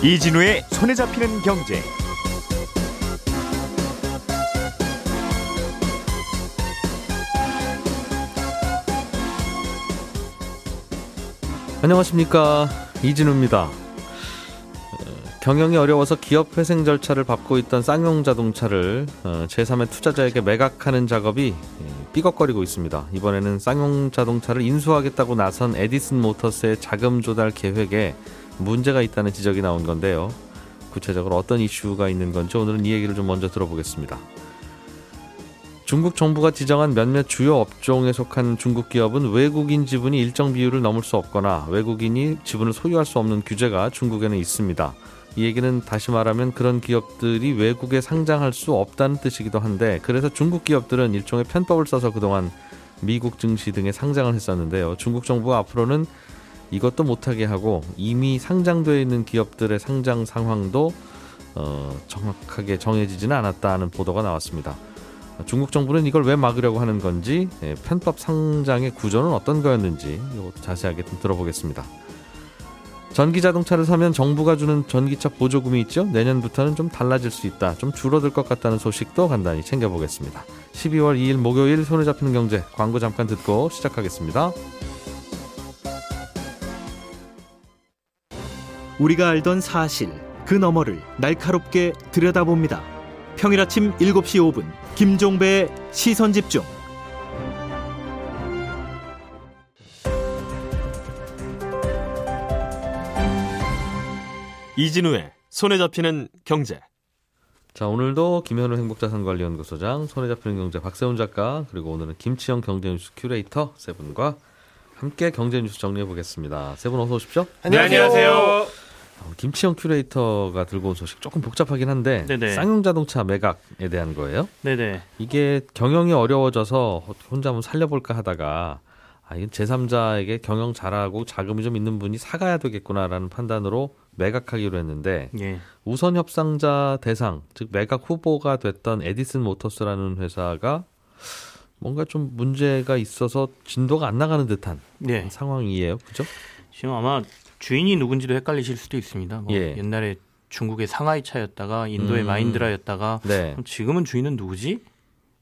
이진우의 손에 잡히는 경제. 안녕하십니까 이진우입니다. 경영이 어려워서 기업 회생 절차를 밟고 있던 쌍용 자동차를 어, 제3의 투자자에게 매각하는 작업이 예, 삐걱거리고 있습니다. 이번에는 쌍용 자동차를 인수하겠다고 나선 에디슨 모터스의 자금 조달 계획에 문제가 있다는 지적이 나온 건데요. 구체적으로 어떤 이슈가 있는 건지 오늘은 이 얘기를 좀 먼저 들어보겠습니다. 중국 정부가 지정한 몇몇 주요 업종에 속한 중국 기업은 외국인 지분이 일정 비율을 넘을 수 없거나 외국인이 지분을 소유할 수 없는 규제가 중국에는 있습니다. 이 얘기는 다시 말하면 그런 기업들이 외국에 상장할 수 없다는 뜻이기도 한데 그래서 중국 기업들은 일종의 편법을 써서 그동안 미국 증시 등에 상장을 했었는데요. 중국 정부가 앞으로는 이것도 못하게 하고 이미 상장되어 있는 기업들의 상장 상황도 어, 정확하게 정해지지는 않았다는 보도가 나왔습니다. 중국 정부는 이걸 왜 막으려고 하는 건지 예, 편법 상장의 구조는 어떤 거였는지 자세하게 좀 들어보겠습니다. 전기 자동차를 사면 정부가 주는 전기차 보조금이 있죠. 내년부터는 좀 달라질 수 있다. 좀 줄어들 것 같다는 소식도 간단히 챙겨보겠습니다. 12월 2일 목요일 손에 잡히는 경제 광고 잠깐 듣고 시작하겠습니다. 우리가 알던 사실 그 너머를 날카롭게 들여다봅니다. 평일 아침 7시 5분 김종배의 시선 집중. 이진우의 손에 잡히는 경제. 자 오늘도 김현우 행복자산관리연구소장 손에 잡히는 경제 박세훈 작가 그리고 오늘은 김치영 경제뉴스 큐레이터 세 분과 함께 경제뉴스 정리해 보겠습니다. 세 분 어서 오십시오. 안녕하세요. 어, 김치영 큐레이터가 들고 온 소식 조금 복잡하긴 한데 네네. 쌍용 자동차 매각에 대한 거예요. 네네. 이게 경영이 어려워져서 혼자 한번 살려볼까 하다가 아, 이건 제3자에게 경영 잘하고 자금이 좀 있는 분이 사가야 되겠구나라는 판단으로 매각하기로 했는데 예. 우선 협상자 대상 즉 매각 후보가 됐던 에디슨 모터스라는 회사가 뭔가 좀 문제가 있어서 진도가 안 나가는 듯한 네. 상황이에요. 그죠? 지금 아마 주인이 누군지도 헷갈리실 수도 있습니다. 뭐 예. 옛날에 중국의 상하이 차였다가 인도의 음. 마인드라였다가 네. 지금은 주인은 누구지?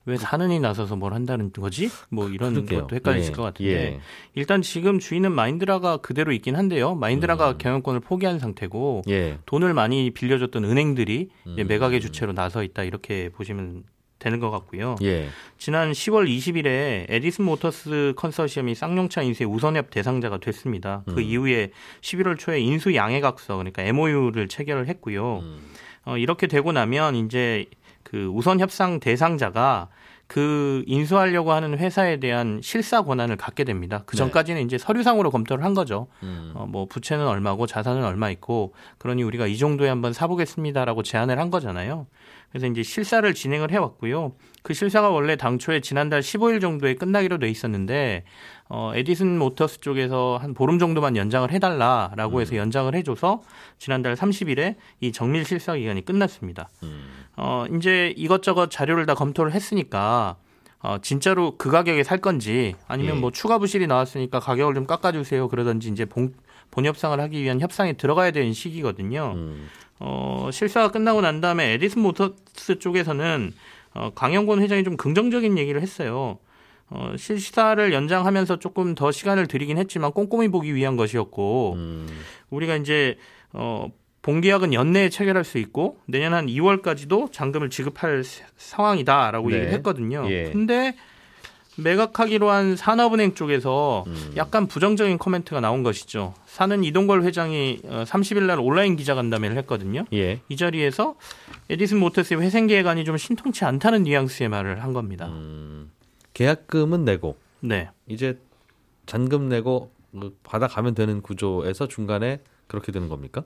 왜 사는이 나서서 뭘 한다는 거지? 뭐 이런 그러게요. 것도 헷갈리실 예. 것 같은데 예. 일단 지금 주인은 마인드라가 그대로 있긴 한데요. 마인드라가 음. 경영권을 포기한 상태고 예. 돈을 많이 빌려줬던 은행들이 음. 매각의 주체로 나서 있다 이렇게 보시면 되는 것 같고요. 예. 지난 10월 20일에 에디슨 모터스 컨소시엄이 쌍용차 인수의 우선협 대상자가 됐습니다. 그 음. 이후에 11월 초에 인수 양해각서 그러니까 MOU를 체결을 했고요. 음. 어, 이렇게 되고 나면 이제 그 우선 협상 대상자가 그 인수하려고 하는 회사에 대한 실사 권한을 갖게 됩니다. 그 네. 전까지는 이제 서류상으로 검토를 한 거죠. 음. 어, 뭐 부채는 얼마고 자산은 얼마 있고 그러니 우리가 이 정도에 한번 사보겠습니다라고 제안을 한 거잖아요. 그래서 이제 실사를 진행을 해왔고요. 그 실사가 원래 당초에 지난달 15일 정도에 끝나기로 돼 있었는데 어, 에디슨 모터스 쪽에서 한 보름 정도만 연장을 해달라라고 해서 연장을 해줘서 지난달 30일에 이 정밀 실사 기간이 끝났습니다. 음. 어, 이제 이것저것 자료를 다 검토를 했으니까 어, 진짜로 그 가격에 살 건지 아니면 예. 뭐 추가 부실이 나왔으니까 가격을 좀 깎아주세요 그러든지 이제 본, 본 협상을 하기 위한 협상에 들어가야 되는 시기거든요. 음. 어, 실사가 끝나고 난 다음에 에디슨 모터스 쪽에서는 어, 강영권 회장이 좀 긍정적인 얘기를 했어요. 어, 실사를 연장하면서 조금 더 시간을 들이긴 했지만 꼼꼼히 보기 위한 것이었고 음. 우리가 이제 어 본계약은 연내에 체결할 수 있고 내년 한 2월까지도 잔금을 지급할 사- 상황이다라고 네. 얘기를 했거든요. 예. 근데 매각하기로 한 산업은행 쪽에서 음. 약간 부정적인 코멘트가 나온 것이죠. 사는 이동걸 회장이 어, 30일 날 온라인 기자간담회를 했거든요. 예. 이 자리에서 에디슨 모터스의 회생 계획안이 좀 신통치 않다는 뉘앙스의 말을 한 겁니다. 음. 계약금은 내고 네. 이제 잔금 내고 그 받아가면 되는 구조에서 중간에 그렇게 되는 겁니까?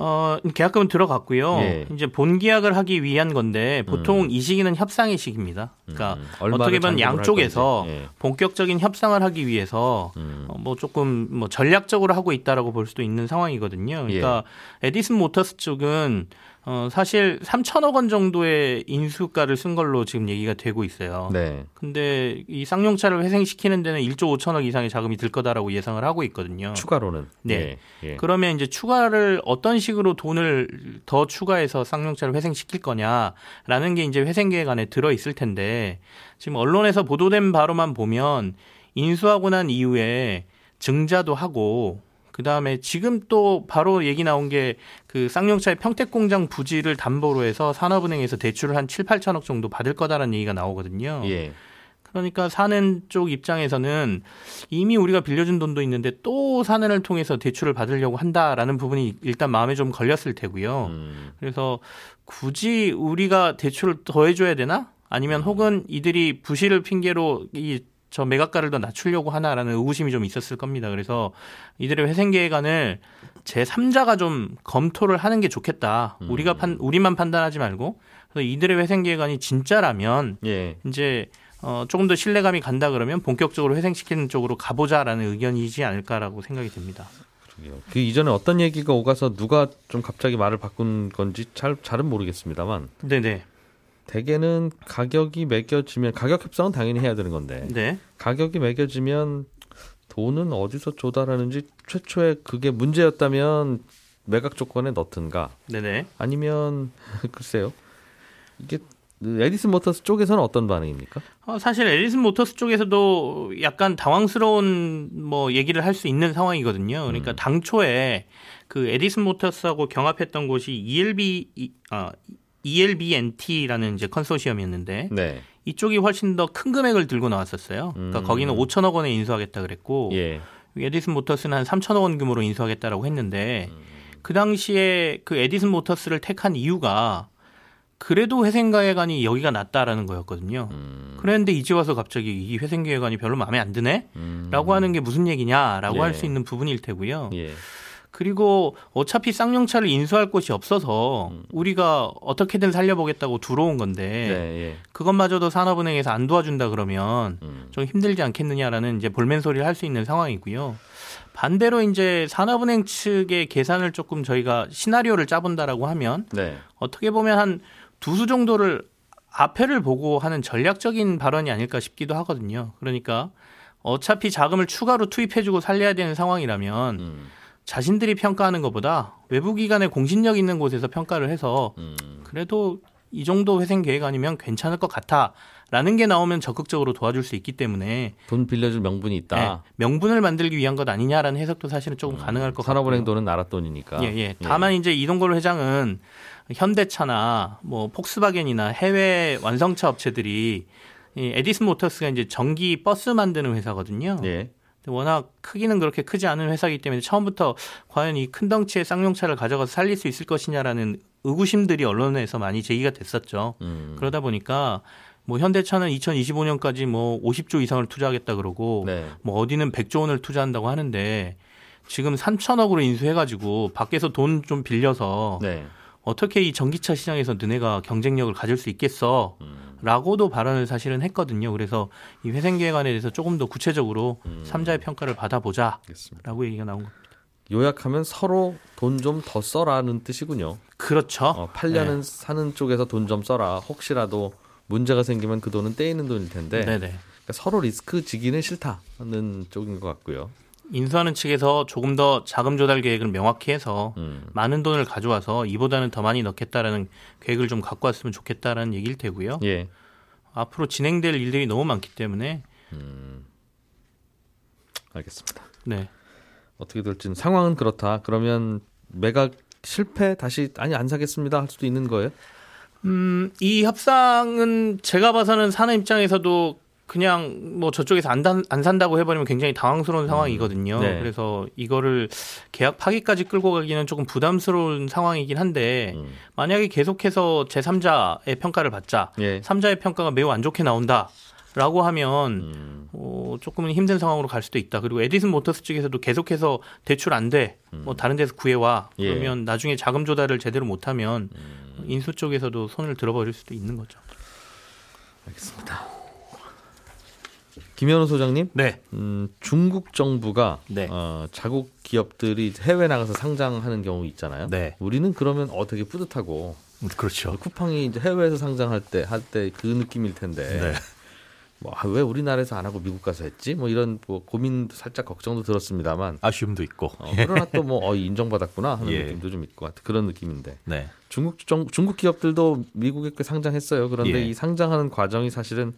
어, 계약금은 들어갔고요. 예. 이제 본 계약을 하기 위한 건데 보통 이 시기는 협상의 시기입니다. 그러니까 음. 얼마를 어떻게 보면 양쪽에서. 예. 본격적인 협상을 하기 위해서 음. 어, 뭐 조금 뭐 전략적으로 하고 있다라고 볼 수도 있는 상황이거든요. 그러니까 에디슨 모터스 쪽은 어, 사실 3천억 원 정도의 인수가를 쓴 걸로 지금 얘기가 되고 있어요. 네. 근데 이 쌍용차를 회생시키는 데는 1조 5천억 이상의 자금이 들 거다라고 예상을 하고 있거든요. 추가로는. 네. 예. 예. 그러면 이제 추가를 어떤 식으로 돈을 더 추가해서 쌍용차를 회생시킬 거냐라는 게 이제 회생 계획 안에 들어 있을 텐데 지금 언론에서 보도된 바로만 보면 인수하고 난 이후에 증자도 하고 그 다음에 지금 또 바로 얘기 나온 게 그 쌍용차의 평택 공장 부지를 담보로 해서 산업은행에서 대출을 한 7, 8천억 정도 받을 거다라는 얘기가 나오거든요. 예. 그러니까 사는 쪽 입장에서는 이미 우리가 빌려준 돈도 있는데 또 사내를 통해서 대출을 받으려고 한다라는 부분이 일단 마음에 좀 걸렸을 테고요. 음. 그래서 굳이 우리가 대출을 더 해줘야 되나? 아니면 혹은 이들이 부실을 핑계로 이 저 매각가를 더 낮추려고 하나라는 의구심이 좀 있었을 겁니다. 그래서 이들의 회생 계획안을 제 3자가 좀 검토를 하는 게 좋겠다. 우리가 판 우리만 판단하지 말고 그래서 이들의 회생 계획안이 진짜라면 예. 이제 어, 조금 더 신뢰감이 간다 그러면 본격적으로 회생시키는 쪽으로 가보자라는 의견이지 않을까라고 생각이 듭니다. 그 이전에 어떤 얘기가 오가서 누가 좀 갑자기 말을 바꾼 건지 잘 잘은 모르겠습니다만 네네. 대개는 가격이 매겨지면 가격 협상은 당연히 해야 되는 건데 네. 가격이 매겨지면 돈은 어디서 조달하는지 최초에 그게 문제였다면 매각 조건에 넣든가 네네. 아니면 글쎄요 이게 그 에디슨 모터스 쪽에서는 어떤 반응입니까? 어, 사실 에디슨 모터스 쪽에서도 약간 당황스러운 뭐 얘기를 할 수 있는 상황이거든요. 그러니까 당초에 그 에디슨 모터스하고 경합했던 곳이 ELB 이- 아, ELBNT라는 이제 컨소시엄이었는데 네, 이쪽이 훨씬 더 큰 금액을 들고 나왔었어요. 그러니까 음. 거기는 5천억 원에 인수하겠다 그랬고 예, 에디슨 모터스는 한 3천억 원 규모로 인수하겠다라고 했는데 그 당시에 그 에디슨 모터스를 택한 이유가 그래도 회생계획안이 여기가 낫다라는 거였거든요. 음, 그랬는데 이제 와서 갑자기 이 회생계획안이 별로 마음에 안 드네? 음, 라고 하는 게 무슨 얘기냐라고 예. 할수 있는 부분일 테고요. 예, 그리고 어차피 쌍용차를 인수할 곳이 없어서 우리가 어떻게든 살려보겠다고 들어온 건데 네, 예, 그것마저도 산업은행에서 안 도와준다 그러면 음, 좀 힘들지 않겠느냐라는 이제 볼멘 소리를 할 수 있는 상황이고요. 반대로 이제 산업은행 측의 계산을 조금 저희가 시나리오를 짜본다라고 하면 네, 어떻게 보면 한 두 수 정도를 앞에를 보고 하는 전략적인 발언이 아닐까 싶기도 하거든요. 그러니까 어차피 자금을 추가로 투입해주고 살려야 되는 상황이라면 음, 자신들이 평가하는 것보다 외부 기관의 공신력 있는 곳에서 평가를 해서 음, 그래도 이 정도 회생 계획 아니면 괜찮을 것 같아라는 게 나오면 적극적으로 도와줄 수 있기 때문에 돈 빌려줄 명분이 있다. 네, 명분을 만들기 위한 것 아니냐라는 해석도 사실은 조금 가능할 것 같고요. 산업은행 돈은 나라 돈이니까. 예, 예. 다만 이제 이동걸 회장은 현대차나 뭐 폭스바겐이나 해외 완성차 업체들이 이 에디슨 모터스가 이제 전기 버스 만드는 회사거든요. 예, 워낙 크기는 그렇게 크지 않은 회사이기 때문에 처음부터 과연 이 큰 덩치의 쌍용차를 가져가서 살릴 수 있을 것이냐라는 의구심들이 언론에서 많이 제기가 됐었죠. 음, 그러다 보니까 뭐 현대차는 2025년까지 뭐 50조 이상을 투자하겠다 그러고 네, 뭐 어디는 100조 원을 투자한다고 하는데 지금 3천억으로 인수해가지고 밖에서 돈 좀 빌려서 네, 어떻게 이 전기차 시장에서 너네가 경쟁력을 가질 수 있겠어? 라고도 발언을 사실은 했거든요. 그래서 이 회생 계획안에 대해서 조금 더 구체적으로 삼자의 평가를 받아보자. 라고 얘기가 나온 거. 요약하면 서로 돈 좀 더 써라는 뜻이군요. 그렇죠. 어, 팔려는 네. 사는 쪽에서 돈 좀 써라. 혹시라도 문제가 생기면 그 돈은 떼이는 돈일 텐데 네네. 그러니까 서로 리스크 지기는 싫다는 쪽인 것 같고요. 인수하는 측에서 조금 더 자금 조달 계획을 명확히 해서 음, 많은 돈을 가져와서 이보다는 더 많이 넣겠다라는 계획을 좀 갖고 왔으면 좋겠다라는 얘기일 테고요. 예, 앞으로 진행될 일들이 너무 많기 때문에 알겠습니다. 네. 어떻게 될지는 상황은 그렇다. 그러면 매각 실패 다시 아니 안 사겠습니다 할 수도 있는 거예요? 음, 이 협상은 제가 봐서는 사는 입장에서도 그냥 뭐 저쪽에서 안, 단- 안 산다고 해버리면 굉장히 당황스러운 상황이거든요. 네. 그래서 이거를 계약 파기까지 끌고 가기는 조금 부담스러운 상황이긴 한데 음. 만약에 계속해서 제3자의 평가를 받자. 예. 3자의 평가가 매우 안 좋게 나온다. 라고 하면 음, 어, 조금은 힘든 상황으로 갈 수도 있다. 그리고 에디슨 모터스 측에서도 계속해서 대출 안 돼. 뭐 다른 데서 구해와. 예. 그러면 나중에 자금 조달을 제대로 못하면 인수 쪽에서도 손을 들어버릴 수도 있는 거죠. 알겠습니다. 김현우 소장님, 네. 음, 중국 정부가 네. 어, 자국 기업들이 해외 나가서 상장하는 경우 있잖아요. 네. 우리는 그러면 어 되게 뿌듯하고 그렇죠. 쿠팡이 이제 해외에서 상장할 때 할 때 그 느낌일 텐데 네. 뭐왜 우리나라에서 안 하고 미국 가서 했지? 뭐 이런 뭐 고민도 살짝 걱정도 들었습니다만 아쉬움도 있고. 어, 그러나 또뭐 어, 인정받았구나 하는 예. 느낌도 좀 있고 같은 그런 느낌인데 네. 중국 정, 중국 기업들도 미국에 꽤 상장했어요. 그런데 예. 이 상장하는 과정이 사실은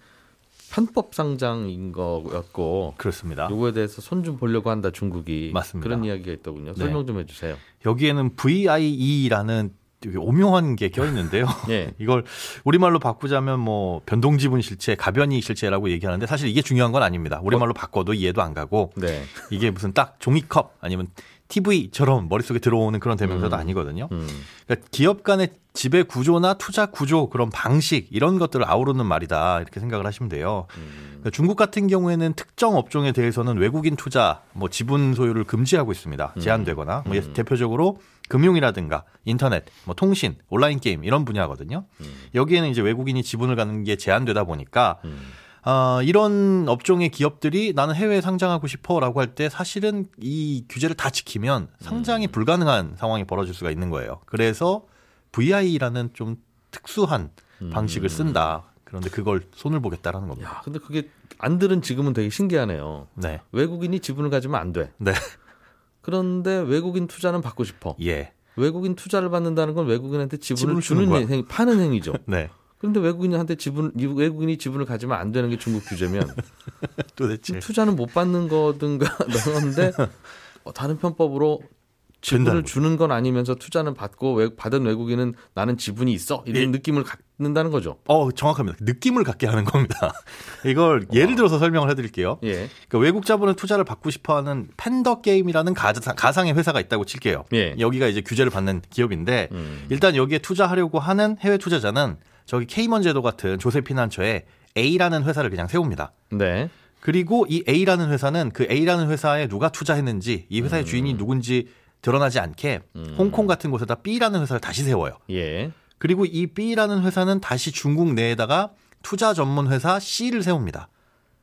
편법 상장인 거였고 그렇습니다. 요거에 대해서 손 좀 보려고 한다 중국이 맞습니다. 그런 이야기가 있더군요. 네. 설명 좀 해주세요. 여기에는 VIE라는 되게 오묘한 게 껴 있는데요. 예. 이걸 우리말로 바꾸자면 뭐 변동지분 실체, 가변이익 실체라고 얘기하는데 사실 이게 중요한 건 아닙니다. 우리말로 바꿔도 이해도 안 가고 네. 이게 무슨 딱 종이컵 아니면 TV처럼 머릿속에 들어오는 그런 대명사도 음. 아니거든요. 음. 그러니까 기업 간의 지배 구조나 투자 구조 그런 방식 이런 것들을 아우르는 말이다 이렇게 생각을 하시면 돼요. 그러니까 중국 같은 경우에는 특정 업종에 대해서는 외국인 투자, 뭐 지분 소유를 금지하고 있습니다. 제한되거나 뭐 대표적으로 금융이라든가 인터넷, 뭐 통신, 온라인 게임 이런 분야거든요. 여기에는 이제 외국인이 지분을 갖는 게 제한되다 보니까 아, 이런 업종의 기업들이 나는 해외에 상장하고 싶어라고 할 때 사실은 이 규제를 다 지키면 상장이 불가능한 상황이 벌어질 수가 있는 거예요. 그래서 VI라는 좀 특수한 방식을 쓴다. 그런데 그걸 손을 보겠다라는 겁니다. 야, 근데 그게 안 들은 지금은 되게 신기하네요. 네. 외국인이 지분을 가지면 안 돼. 네. 그런데 외국인 투자는 받고 싶어. 예. 외국인 투자를 받는다는 건 외국인한테 지분을 지분을 주는. 행, 파는 행위죠. 네. 그런데 외국인한테 지분 외국인이 지분을 가지면 안 되는 게 중국 규제면 도대체 투자는 못 받는 거든가 그런데 어, 다른 편법으로 지분을 주는 건 아니면서 투자는 받고 외, 받은 외국인은 나는 지분이 있어 이런 예. 느낌을 갖는다는 거죠. 어, 정확합니다. 느낌을 갖게 하는 겁니다. 이걸 예를 들어서 설명을 해 드릴게요. 예. 그러니까 외국 자본을 투자를 받고 싶어 하는 팬더 게임이라는 가상, 가상 의 회사가 있다고 칠게요. 예. 여기가 이제 규제를 받는 기업인데 음. 일단 여기에 투자하려고 하는 해외 투자자는 저기 케이먼 제도 같은 조세 피난처에 A라는 회사를 그냥 세웁니다. 네. 그리고 이 A라는 회사는 그 A라는 회사에 누가 투자했는지 이 음. 회사의 주인이 누군지 드러나지 않게 홍콩 같은 곳에다 B라는 회사를 다시 세워요. 예. 그리고 이 B라는 회사는 다시 중국 내에다가 투자 전문 회사 C를 세웁니다.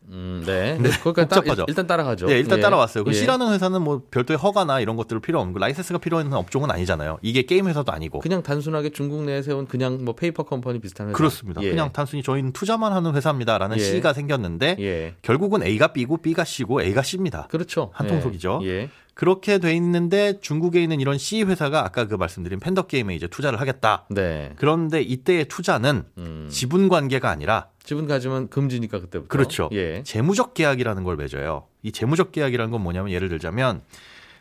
음, 네. 네, 거기까지 따, 복잡하죠. 일단 따라가죠. 네, 일단 예. 따라왔어요. 그 예. C라는 회사는 뭐 별도의 허가나 이런 것들 필요 없고 라이센스가 필요한 업종은 아니잖아요. 이게 게임 회사도 아니고. 그냥 단순하게 중국 내에 세운 그냥 뭐 페이퍼 컴퍼니 비슷한 회사. 그렇습니다. 예. 그냥 단순히 저희는 투자만 하는 회사입니다라는 예. C가 생겼는데 예. 결국은 A가 B고 B가 C고 A가 C입니다. 그렇죠. 한 통속이죠. 예. 예. 그렇게 돼 있는데 중국에 있는 이런 C 회사가 아까 그 말씀드린 팬더 게임에 이제 투자를 하겠다. 네. 그런데 이때의 투자는 음. 지분 관계가 아니라 지분 가지면 금지니까 그때부터. 그렇죠. 예. 재무적 계약이라는 걸 맺어요. 이 재무적 계약이라는 건 뭐냐면 예를 들자면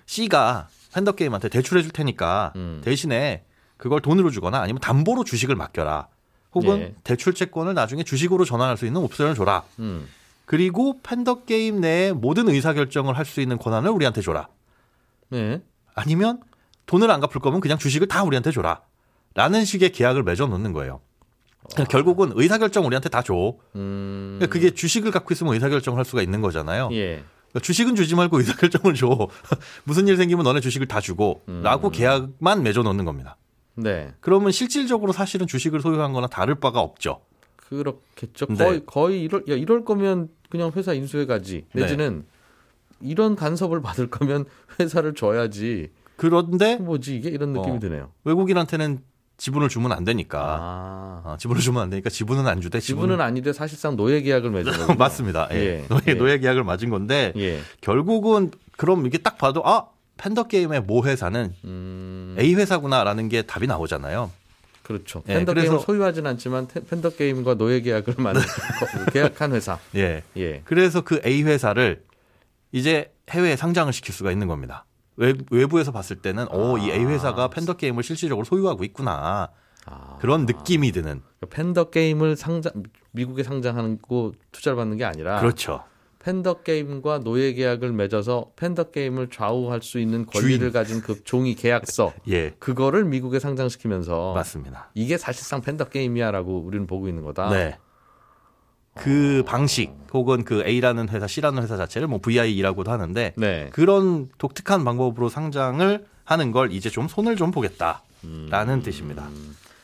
C가 팬더 게임한테 대출해 줄 테니까 음. 대신에 그걸 돈으로 주거나 아니면 담보로 주식을 맡겨라. 혹은 예. 대출 채권을 나중에 주식으로 전환할 수 있는 옵션을 줘라. 음. 그리고 팬더 게임 내에 모든 의사 결정을 할 수 있는 권한을 우리한테 줘라. 네. 아니면 돈을 안 갚을 거면 그냥 주식을 다 우리한테 줘라. 라는 식의 계약을 맺어 놓는 거예요. 그러니까 결국은 의사 결정 우리한테 다 줘. 음. 그러니까 그게 주식을 갖고 있으면 의사 결정을 할 수가 있는 거잖아요. 예. 그러니까 주식은 주지 말고 의사 결정을 줘. 무슨 일 생기면 너네 주식을 다 주고. 음. 라고 계약만 맺어 놓는 겁니다. 네. 그러면 실질적으로 사실은 주식을 소유한 거나 다를 바가 없죠. 그렇겠죠. 네. 거의 거의 이럴 야 이럴 거면 그냥 회사 인수해 가지. 내지는 네. 이런 간섭을 받을 거면 회사를 줘야지. 그런데 뭐지 이게 이런 느낌이 어. 드네요. 외국인한테는 지분을 주면 안 되니까. 아. 어, 지분을 주면 안 되니까 지분은 안 주되 지분은 아닌데 사실상 노예 계약을 맺은. 맞습니다. 예. 예. 노예, 예. 노예 계약을 맞은 건데 예. 결국은 그럼 이게 딱 봐도 아 팬더 게임의 모 회사는 음. A 회사구나라는 게 답이 나오잖아요. 그렇죠. 예, 팬더 그래서- 게임을 소유하진 않지만 테- 팬더 게임과 노예 계약을 만 거- 계약한 회사. 예. 예. 그래서 그 A 회사를 이제 해외에 상장을 시킬 수가 있는 겁니다. 외, 외부에서 봤을 때는 오, 이 A 회사가 팬더 게임을 실질적으로 소유하고 있구나. 아. 그런 느낌이 드는. 팬더 게임을 상장 미국에 상장하고 투자를 받는 게 아니라 그렇죠. 팬더 게임과 노예 계약을 맺어서 팬더 게임을 좌우할 수 있는 권리를 주인. 가진 그 종이 계약서 예. 그거를 미국에 상장시키면서 맞습니다. 이게 사실상 팬더 게임이야라고 우리는 보고 있는 거다. 네. 그 방식 혹은 그 A라는 회사, C라는 회사 자체를 뭐 VIE라고도 하는데 네. 그런 독특한 방법으로 상장을 하는 걸 이제 좀 손을 좀 보겠다라는 음. 뜻입니다.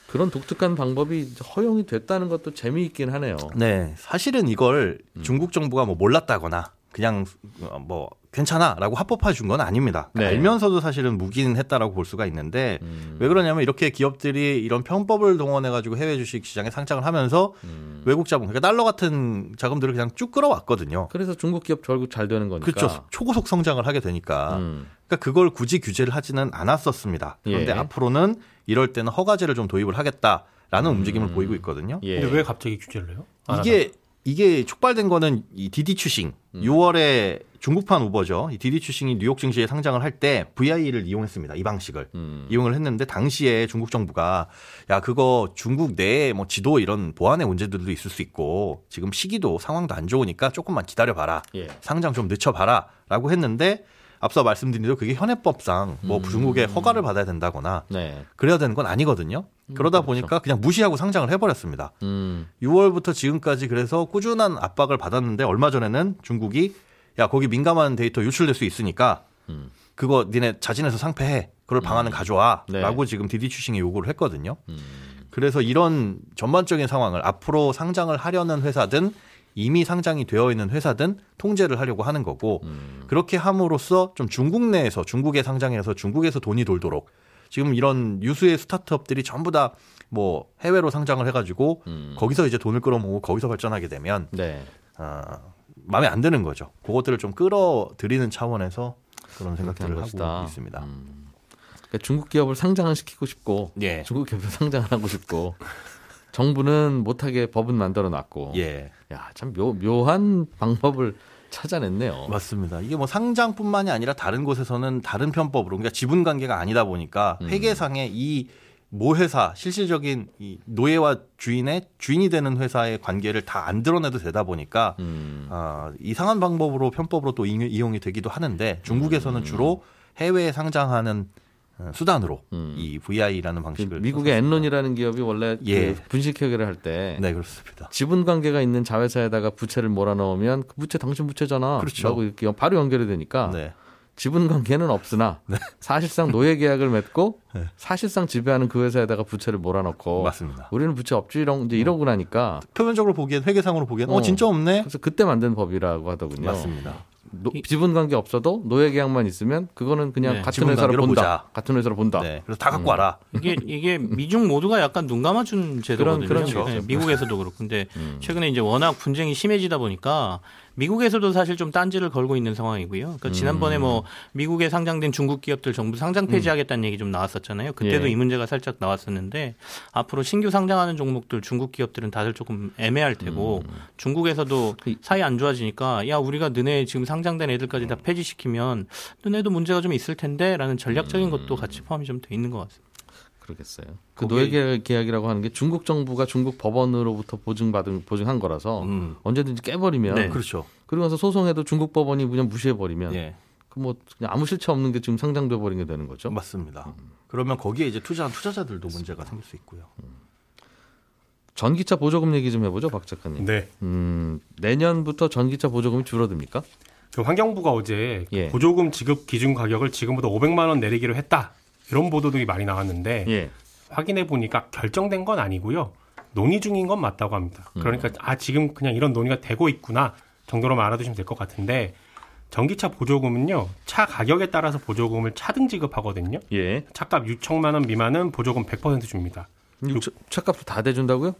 그런 독특한 방법이 허용이 됐다는 것도 재미있긴 하네요. 네, 사실은 이걸 음. 중국 정부가 뭐 몰랐다거나 그냥 어, 뭐 괜찮아라고 합법화 준 건 아닙니다. 네. 알면서도 사실은 무기는 했다라고 볼 수가 있는데 음. 왜 그러냐면 이렇게 기업들이 이런 편법을 동원해 가지고 해외 주식 시장에 상장을 하면서 음. 외국 자본 그러니까 달러 같은 자금들을 그냥 쭉 끌어왔거든요. 그래서 중국 기업 결국 잘 되는 거니까. 그렇죠. 초고속 성장을 하게 되니까. 음. 그러니까 그걸 굳이 규제를 하지는 않았었습니다. 그런데 예. 앞으로는 이럴 때는 허가제를 좀 도입을 하겠다 라는 움직임을 보이고 있거든요. 예. 근데 왜 갑자기 규제를 해요? 안 이게 이게 촉발된 거는 이 디디 추싱. 음. 6월에 중국판 우버죠. 이 디디 추싱이 뉴욕 증시에 상장을 할 때 VI를 이용했습니다. 이 방식을. 음. 이용을 했는데 당시에 중국 정부가 야 그거 중국 내에 뭐 지도 이런 보안의 문제들도 있을 수 있고 지금 시기도 상황도 안 좋으니까 조금만 기다려 봐라. 예. 상장 좀 늦춰 봐라라고 했는데 앞서 말씀드린 대로 그게 현행법상 뭐 음. 중국의 허가를 받아야 된다거나 네. 그래야 되는 건 아니거든요. 그러다 보니까 그냥 무시하고 상장을 해버렸습니다. 음. 6월부터 지금까지 그래서 꾸준한 압박을 받았는데 얼마 전에는 중국이 야 거기 민감한 데이터 유출될 수 있으니까 음. 그거 니네 자진해서 상폐해 그럴 방안은 가져와라고 네. 지금 디디 추싱에 요구를 했거든요. 음. 그래서 이런 전반적인 상황을 앞으로 상장을 하려는 회사든 이미 상장이 되어 있는 회사든 통제를 하려고 하는 거고 음. 그렇게 함으로써 좀 중국 내에서 중국에 상장해서 중국에서 돈이 돌도록 지금 이런 유수의 스타트업들이 전부 다 뭐 해외로 상장을 해가지고 음. 거기서 이제 돈을 끌어모으고 거기서 발전하게 되면 네. 아, 마음에 안 드는 거죠. 그것들을 좀 끌어들이는 차원에서 그런 생각들을 하고 것이다. 있습니다. 음. 그러니까 중국 기업을 상장을 시키고 싶고 예. 중국 기업도 상장을 하고 싶고 정부는 못하게 법은 만들어 놨고 예. 야, 참 묘, 묘한 방법을 찾아냈네요. 맞습니다. 이게 뭐 상장뿐만이 아니라 다른 곳에서는 다른 편법으로 그러니까 지분 관계가 아니다 보니까 음. 회계상에 이 모 회사 실질적인 이 노예와 주인의 주인이 되는 회사의 관계를 다 안 드러내도 되다 보니까 음. 아, 이상한 방법으로 편법으로 또 이용- 이용이 되기도 하는데 중국에서는 주로 해외에 상장하는 어, 수단으로 음. 이 VI라는 그 방식을 미국의 썼습니다. 엔론이라는 기업이 원래 예. 그 분식회계를 할 때 네 그렇습니다. 지분 관계가 있는 자회사에다가 부채를 몰아넣으면 그 부채 당신 부채잖아. 그렇죠. 라고 이렇게 바로 연결이 되니까 네. 지분 관계는 없으나 사실상 노예 계약을 맺고 네. 사실상 지배하는 그 회사에다가 부채를 몰아넣고 맞습니다. 우리는 부채 없지 이런 이제 이러고 나니까 표면적으로 보기엔 회계상으로 보기엔 어, 어. 진짜 없네. 그래서 그때 만든 법이라고 하더군요. 맞습니다. 노- 지분 관계 없어도 노예 계약만 있으면 그거는 그냥 네. 같은 회사로 본다. 보자. 같은 회사로 본다. 네. 그래서 다 갖고 와라. 이게 이게 미중 모두가 약간 눈 감아준 제도거든요. 그런 그렇죠. 네, 미국에서도 그렇고 근데 음. 최근에 이제 워낙 분쟁이 심해지다 보니까 미국에서도 사실 좀 딴지를 걸고 있는 상황이고요. 그러니까 지난번에 음. 뭐 미국에 상장된 중국 기업들 전부 상장 폐지하겠다는 얘기 좀 나왔었잖아요. 그때도 예. 이 문제가 살짝 나왔었는데 앞으로 신규 상장하는 종목들 중국 기업들은 다들 조금 애매할 테고 음. 중국에서도 사이 안 좋아지니까 야 우리가 너네 지금 상장된 애들까지 다 폐지시키면 너네도 문제가 좀 있을 텐데라는 전략적인 것도 같이 포함이 좀 돼 있는 것 같습니다. 그러겠어요. 그 노예 계약- 계약이라고 하는 게 중국 정부가 중국 법원으로부터 보증받은 보증한 거라서 음. 언제든지 깨버리면 네. 그렇죠. 그리고 나서 소송해도 중국 법원이 그냥 무시해 버리면 예. 그뭐 그냥 아무 실체 없는 게 지금 상장돼 버린 게 되는 거죠. 맞습니다. 그러면 거기에 이제 투자한 투자자들도 문제가 생길 수 있고요. 전기차 보조금 얘기 좀 해보죠, 박 작가님. 네. 음, 내년부터 전기차 보조금이 줄어듭니까? 그 환경부가 어제 그 예. 보조금 지급 기준 가격을 지금보다 500만 원 내리기로 했다. 이런 보도들이 많이 나왔는데 예. 확인해 보니까 결정된 건 아니고요. 논의 중인 건 맞다고 합니다. 그러니까 아 지금 그냥 이런 논의가 되고 있구나 정도로만 알아두시면 될 것 같은데 전기차 보조금은요 차 가격에 따라서 보조금을 차등 지급하거든요. 예. 차값 6천만 원 미만은 보조금 100% 줍니다. 차, 차값을 다 대준다고요?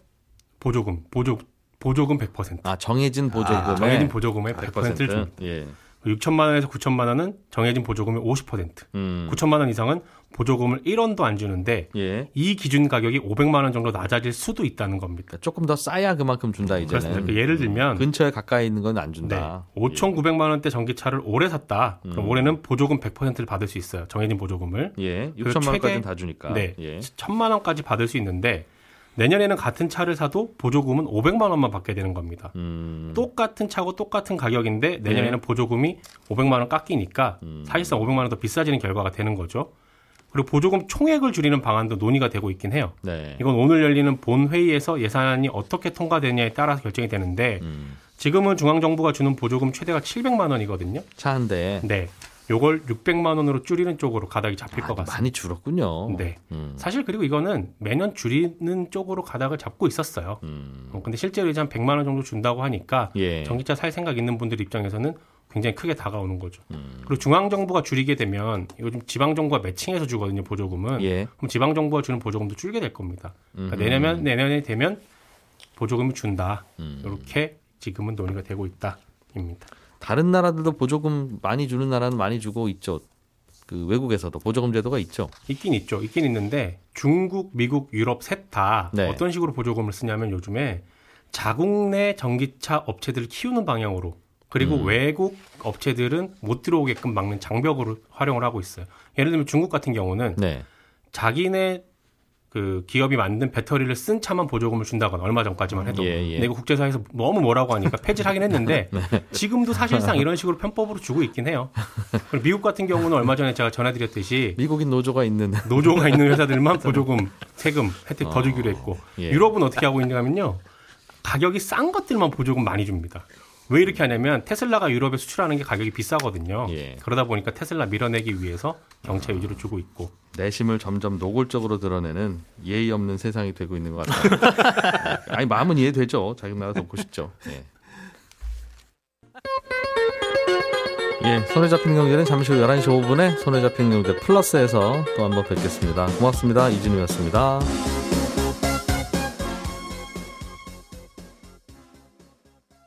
보조금 보조 보조금 100%. 아, 정해진 보조금에 아, 정해진 보조금의 100%를 줍니다. 예. 6천만 원에서 9천만 원은 정해진 보조금의 50%. 음. 9천만 원 이상은 보조금을 1원도 안 주는데 예. 이 기준 가격이 500만 원 정도 낮아질 수도 있다는 겁니다. 그러니까 조금 더 싸야 그만큼 준다 이제는. 그렇습니다. 그 예를 들면 근처에 가까이 있는 건안 네, 준다. 5,900만 원대 전기차를 올해 샀다. 그럼 음. 올해는 보조금 100%를 받을 수 있어요. 정해진 보조금을. 예. 그리고 6천만 원까지는 다 주니까. 네. 예. 1,000만 원까지 받을 수 있는데 내년에는 같은 차를 사도 보조금은 500만 원만 받게 되는 겁니다. 음. 똑같은 차고 똑같은 가격인데 내년에는 보조금이 500만 원 깎이니까 음. 사실상 500만 원 더 비싸지는 결과가 되는 거죠. 그리고 보조금 총액을 줄이는 방안도 논의가 되고 있긴 해요. 네. 이건 오늘 열리는 본 회의에서 예산안이 어떻게 통과되냐에 따라서 결정이 되는데 음. 지금은 중앙정부가 주는 보조금 최대가 700만 원이거든요. 차 한 대. 네. 요걸 600만 원으로 줄이는 쪽으로 가닥이 잡힐 것 아, 같습니다. 많이 줄었군요. 네. 음. 사실 그리고 이거는 매년 줄이는 쪽으로 가닥을 잡고 있었어요. 음. 어, 근데 실제로 이제 한 100만 원 정도 준다고 하니까 예. 전기차 살 생각 있는 분들 입장에서는 굉장히 크게 다가오는 거죠. 음. 그리고 중앙 정부가 줄이게 되면 요즘 지방 정부가 매칭해서 주거든요 보조금은. 예. 그럼 지방 정부가 주는 보조금도 줄게 될 겁니다. 그러니까. 내년면 내년에 되면 보조금을 준다. 음. 이렇게 지금은 논의가 되고 있다입니다. 다른 나라들도 보조금 많이 주는 나라는 많이 주고 있죠. 그 외국에서도 보조금 제도가 있죠. 있긴 있죠. 있긴 있는데 중국, 미국, 유럽 셋다 네. 어떤 식으로 보조금을 쓰냐면 요즘에 자국 내 전기차 업체들을 키우는 방향으로 그리고 음. 외국 업체들은 못 들어오게끔 막는 장벽으로 활용을 하고 있어요. 예를 들면 중국 같은 경우는 네. 자기네 그 기업이 만든 배터리를 쓴 차만 보조금을 준다거나 얼마 전까지만 해도 예, 예. 근데 이거 국제사회에서 너무 뭐라고 하니까 폐지를 하긴 했는데 네. 지금도 사실상 이런 식으로 편법으로 주고 있긴 해요. 그리고 미국 같은 경우는 얼마 전에 제가 전해드렸듯이 미국인 노조가 있는 노조가 있는 회사들만 보조금, 세금, 혜택 더 어, 주기로 했고 예. 유럽은 어떻게 하고 있냐면요. 가격이 싼 것들만 보조금 많이 줍니다. 왜 이렇게 하냐면 테슬라가 유럽에 수출하는 게 가격이 비싸거든요. 예. 그러다 보니까 테슬라 밀어내기 위해서 경차 위주로 주고 있고 내심을 점점 노골적으로 드러내는 예의 없는 세상이 되고 있는 것 같아요. 아니 마음은 이해되죠. 자기 나라 돕고 싶죠. 예. 예, 손에 잡히는 경제는 잠시 후 11시 5분에 손에 잡히는 경제 플러스에서 또 한번 뵙겠습니다. 고맙습니다. 이진우였습니다.